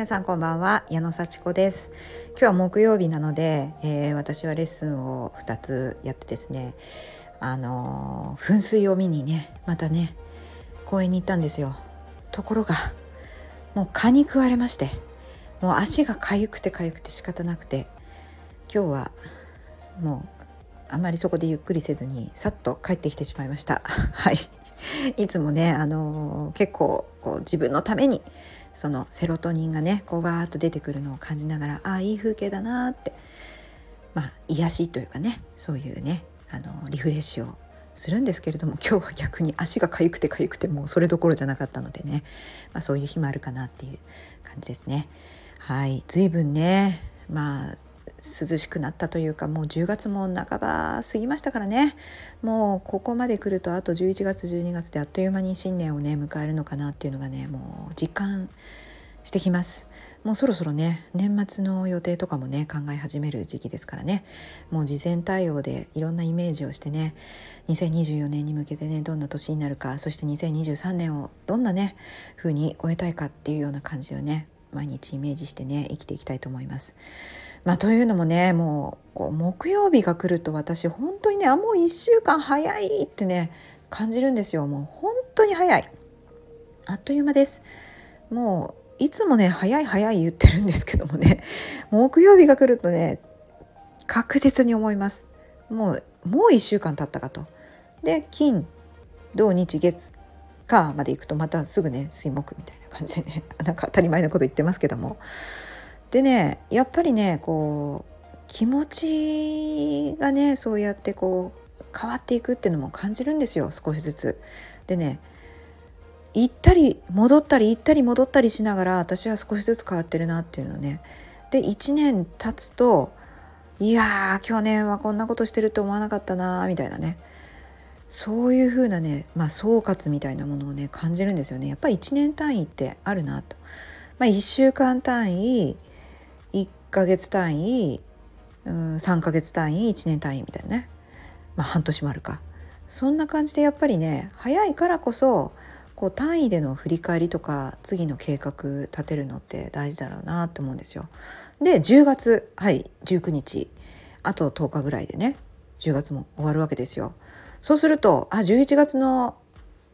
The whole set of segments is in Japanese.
皆さんこんばんは矢野幸子です。今日は木曜日なので、えー、私はレッスンを2つやってですねあのー、噴水を見にねまたね公園に行ったんですよ。ところがもう蚊に食われましてもう足が痒くて痒くて仕方なくて今日はもうあんまりそこでゆっくりせずにさっと帰ってきてしまいました。はい。いつもねあのー、結構こう自分のためにそのセロトニンがねこうバーッと出てくるのを感じながらああいい風景だなってまあ癒しというかねそういうねあのリフレッシュをするんですけれども今日は逆に足が痒くて痒くてもうそれどころじゃなかったのでね、まあ、そういう日もあるかなっていう感じですね。はい随分ねまあ涼しくなったというかもう10月も半ば過ぎましたからね。もうここまで来るとあと11月12月であっという間に新年をね迎えるのかなっていうのがねもう実感してきます。もうそろそろね年末の予定とかもね考え始める時期ですからね。もう事前対応でいろんなイメージをしてね2024年に向けてねどんな年になるかそして2023年をどんなね風に終えたいかっていうような感じをね毎日イメージしてね生きていきたいと思います。まあ、というのもねもうこう木曜日が来ると私本当にねあもう1週間早いってね感じるんですよ。もう本当に早い。あっという間です。もういつもね早い早い言ってるんですけどもね木曜日が来るとね確実に思います。もうもう1週間経ったかと。で金土日月火まで行くとまたすぐね水木みたいな感じでね なんか当たり前のこと言ってますけども。でねやっぱりねこう気持ちがねそうやってこう変わっていくっていうのも感じるんですよ少しずつ。でね行ったり戻ったり行ったり戻ったりしながら私は少しずつ変わってるなっていうのね。で1年経つといやー去年はこんなことしてると思わなかったなみたいなねそういう風なね、まあ、総括みたいなものをね感じるんですよねやっぱり1年単位ってあるなと。まあ、1週間単位ヶ月単位、うん、3ヶ月単位1年単位みたいなね、まあ、半年もあるかそんな感じでやっぱりね早いからこそこう単位での振り返りとか次の計画立てるのって大事だろうなと思うんですよ。で10月はい19日あと10日ぐらいでね10月も終わるわけですよ。そうするとあ11月の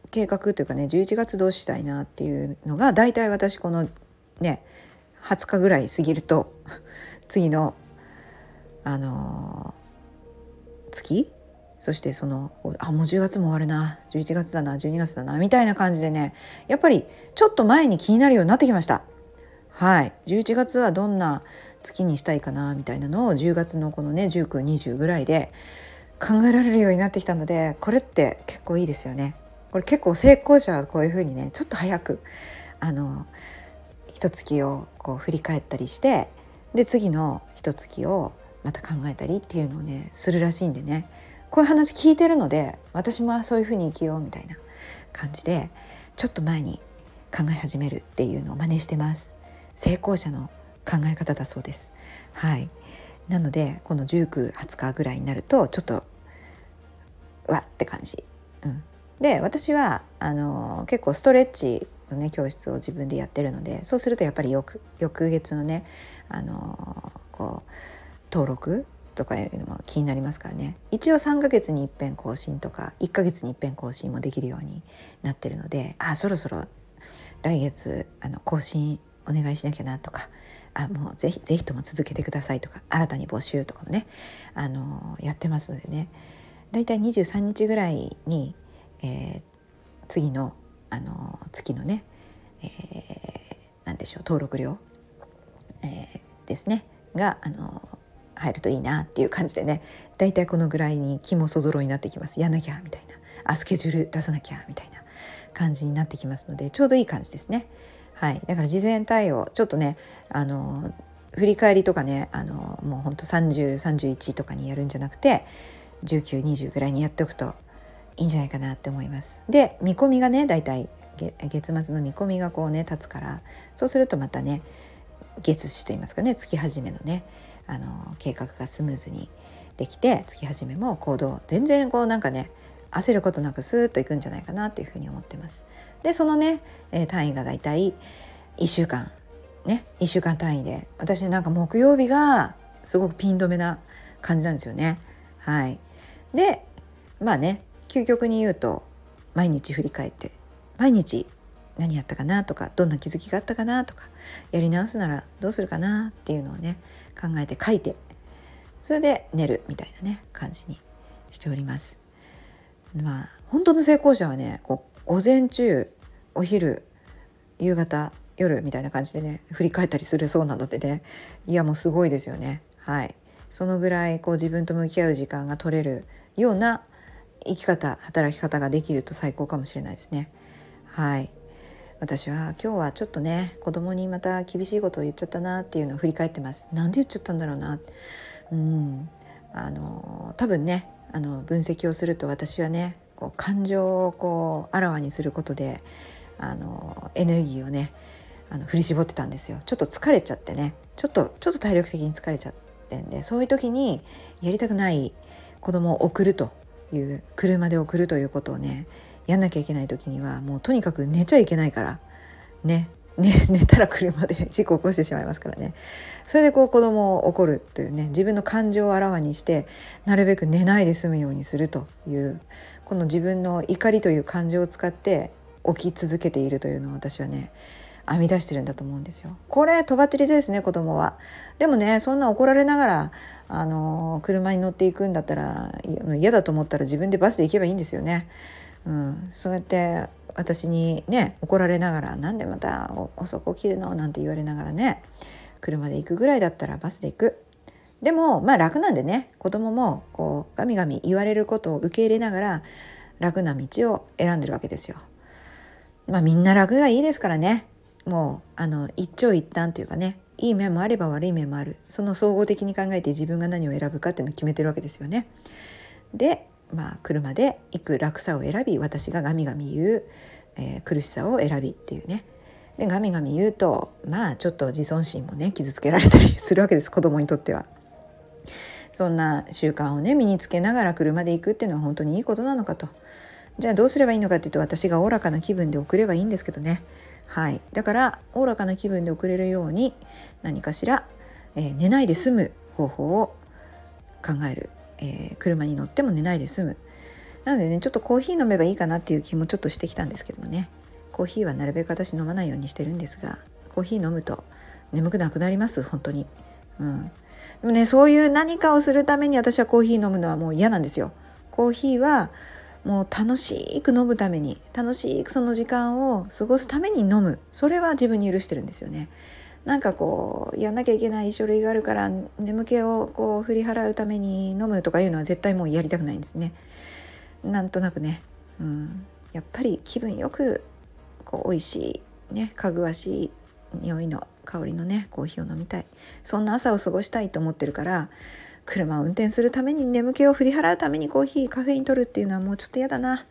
計画というかね11月どうしたいなっていうのが大体私このね20日ぐらい過ぎると次のあのー、月？そしてそのあもう10月も終わるな。11月だな。12月だな。みたいな感じでねやっぱりちょっと前に気になるようになってきました。はい。11月はどんな月にしたいかなみたいなのを10月のこのね1920ぐらいで考えられるようになってきたのでこれって結構いいですよね。これ結構成功者はこういうふうにねちょっと早くあの一月をこう振り返ったりしてで次の一月をまた考えたりっていうのをねするらしいんでね。こういう話聞いてるので私もそういうふうに生きようみたいな感じでちょっと前に考え始めるっていうのを真似してます。成功者の考え方だそうです。はい。なのでこの1920日ぐらいになるとちょっとわって感じ、うん、で私はあの結構ストレッチのね教室を自分でやってるのでそうするとやっぱり翌月のねあのこう登録とかいうのも気になりますからね。一応3ヶ月に一遍更新とか1ヶ月に一遍更新もできるようになってるのであそろそろ来月あの更新お願いしなきゃなとかあもうぜひぜひとも続けてくださいとか新たに募集とかもねあのやってますのでね。だいたい23日ぐらいに、えー、次のあの月のね、えー、何でしょう登録料、えー、ですね。があの入るといいなっていう感じでね。だいたいこのぐらいに気もそぞろになってきます。やんなきゃみたいな。あスケジュール出さなきゃみたいな感じになってきますのでちょうどいい感じですね。はい、だから事前対応ちょっとねあの振り返りとかねあのもうほんと3031とかにやるんじゃなくて1920ぐらいにやっておくといいんじゃないかなって思います。で見込みがねだいたい月末の見込みがこうね立つからそうするとまたね月始といいますかね月始めのねあの計画がスムーズにできて月始めも行動全然こうなんかね焦ることなくスーッといくんじゃないかなというふうに思ってます。でそのね、単位がだいたい1週間ね1週間単位で私なんか木曜日がすごくピン止めな感じなんですよね。はい、でまあね究極に言うと毎日振り返って毎日何やったかなとかどんな気づきがあったかなとかやり直すならどうするかなっていうのをね考えて書いてそれで寝るみたいなね感じにしております。まあ本当の成功者はねこう午前中お昼夕方夜みたいな感じでね振り返ったりするそうなのでね。いやもうすごいですよね。はい。そのぐらいこう自分と向き合う時間が取れるような生き方働き方ができると最高かもしれないですね。はい。私は今日はちょっとね子供にまた厳しいことを言っちゃったなっていうのを振り返ってます。なんで言っちゃったんだろうな。うん。あの多分ねあの分析をすると私はねこう感情をこうあらわにすることであのエネルギーをねあの振り絞ってたんですよ。ちょっと疲れちゃってね。ちょっとちょっと体力的に疲れちゃってんでそういう時にやりたくない子供を送ると。いう車で送るということをねやんなきゃいけない時にはもうとにかく寝ちゃいけないからねね、寝たら車で事故を起こしてしまいますからね。それでこう子供を怒るというね自分の感情をあらわにしてなるべく寝ないで済むようにするというこの自分の怒りという感情を使って起き続けているというのを私はね編み出してるんだと思うんですよ。これとばっちりですね子供は。でもねそんな怒られながらあの車に乗っていくんだったら嫌だと思ったら自分でバスで行けばいいんですよね。うん、そうやって私にね怒られながら「なんでまた遅く起きるの?」なんて言われながらね車で行くぐらいだったらバスで行く。でもまあ楽なんでね子供もこうガミガミ言われることを受け入れながら楽な道を選んでるわけですよ。まあみんな楽がいいですからねもうあの一長一短というかねいい面もあれば悪い面もあるその総合的に考えて自分が何を選ぶかっていうのを決めてるわけですよね。でまあ車で行く楽さを選び私がガミガミ言う、えー、苦しさを選びっていうねでガミガミ言うとまあちょっと自尊心もね傷つけられたりするわけです子供にとっては。そんな習慣をね身につけながら車で行くっていうのは本当にいいことなのかと。じゃあどうすればいいのかっていうと私がおおらかな気分で送ればいいんですけどね。はい、だからおおらかな気分で送れるように何かしら、えー、寝ないで済む方法を考える、えー、車に乗っても寝ないで済む。なのでねちょっとコーヒー飲めばいいかなっていう気もちょっとしてきたんですけどもね。コーヒーはなるべく私飲まないようにしてるんですがコーヒー飲むと眠くなくなります本当に。うん、でもねそういう何かをするために私はコーヒー飲むのはもう嫌なんですよ。コーヒーはもう楽しく飲むために楽しくその時間を過ごすために飲む。それは自分に許してるんですよね。なんかこうやんなきゃいけない書類があるから眠気をこう振り払うために飲むとかいうのは絶対もうやりたくないんですね。なんとなくね、うん、やっぱり気分よくこう美味しいね。かぐわしい匂いの香りのねコーヒーを飲みたい。そんな朝を過ごしたいと思ってるから車を運転するために眠気を振り払うためにコーヒーカフェイン取るっていうのはもうちょっと嫌だな。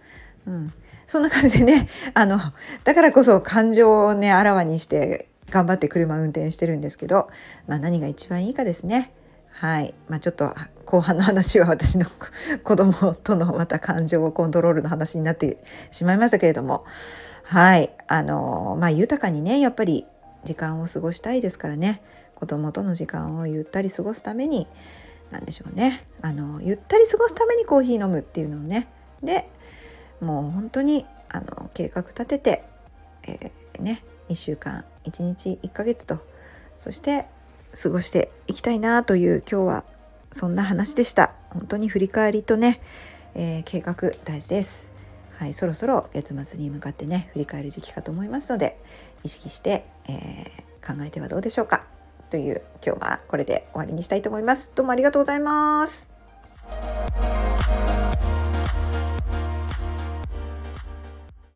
うん、そんな感じでね あのだからこそ感情をねあらわにして頑張って車を運転してるんですけど、まあ、何が一番いいかですね。はい、まあ、ちょっと後半の話は私の子供とのまた感情をコントロールの話になってしまいましたけれども。はい。あのまあ豊かにねやっぱり時間を過ごしたいですからね。子供との時間をゆったり過ごすために何でしょうね。あのゆったり過ごすためにコーヒー飲むっていうのをね。でもう本当にあの計画立てて、えー、ね1週間1日1ヶ月とそして過ごしていきたいなという今日はそんな話でした。本当に振り返りとね、えー、計画大事です。はいそろそろ月末に向かってね振り返る時期かと思いますので意識して、えー、考えてはどうでしょうか。という今日はこれで終わりにしたいと思います。どうもありがとうございます。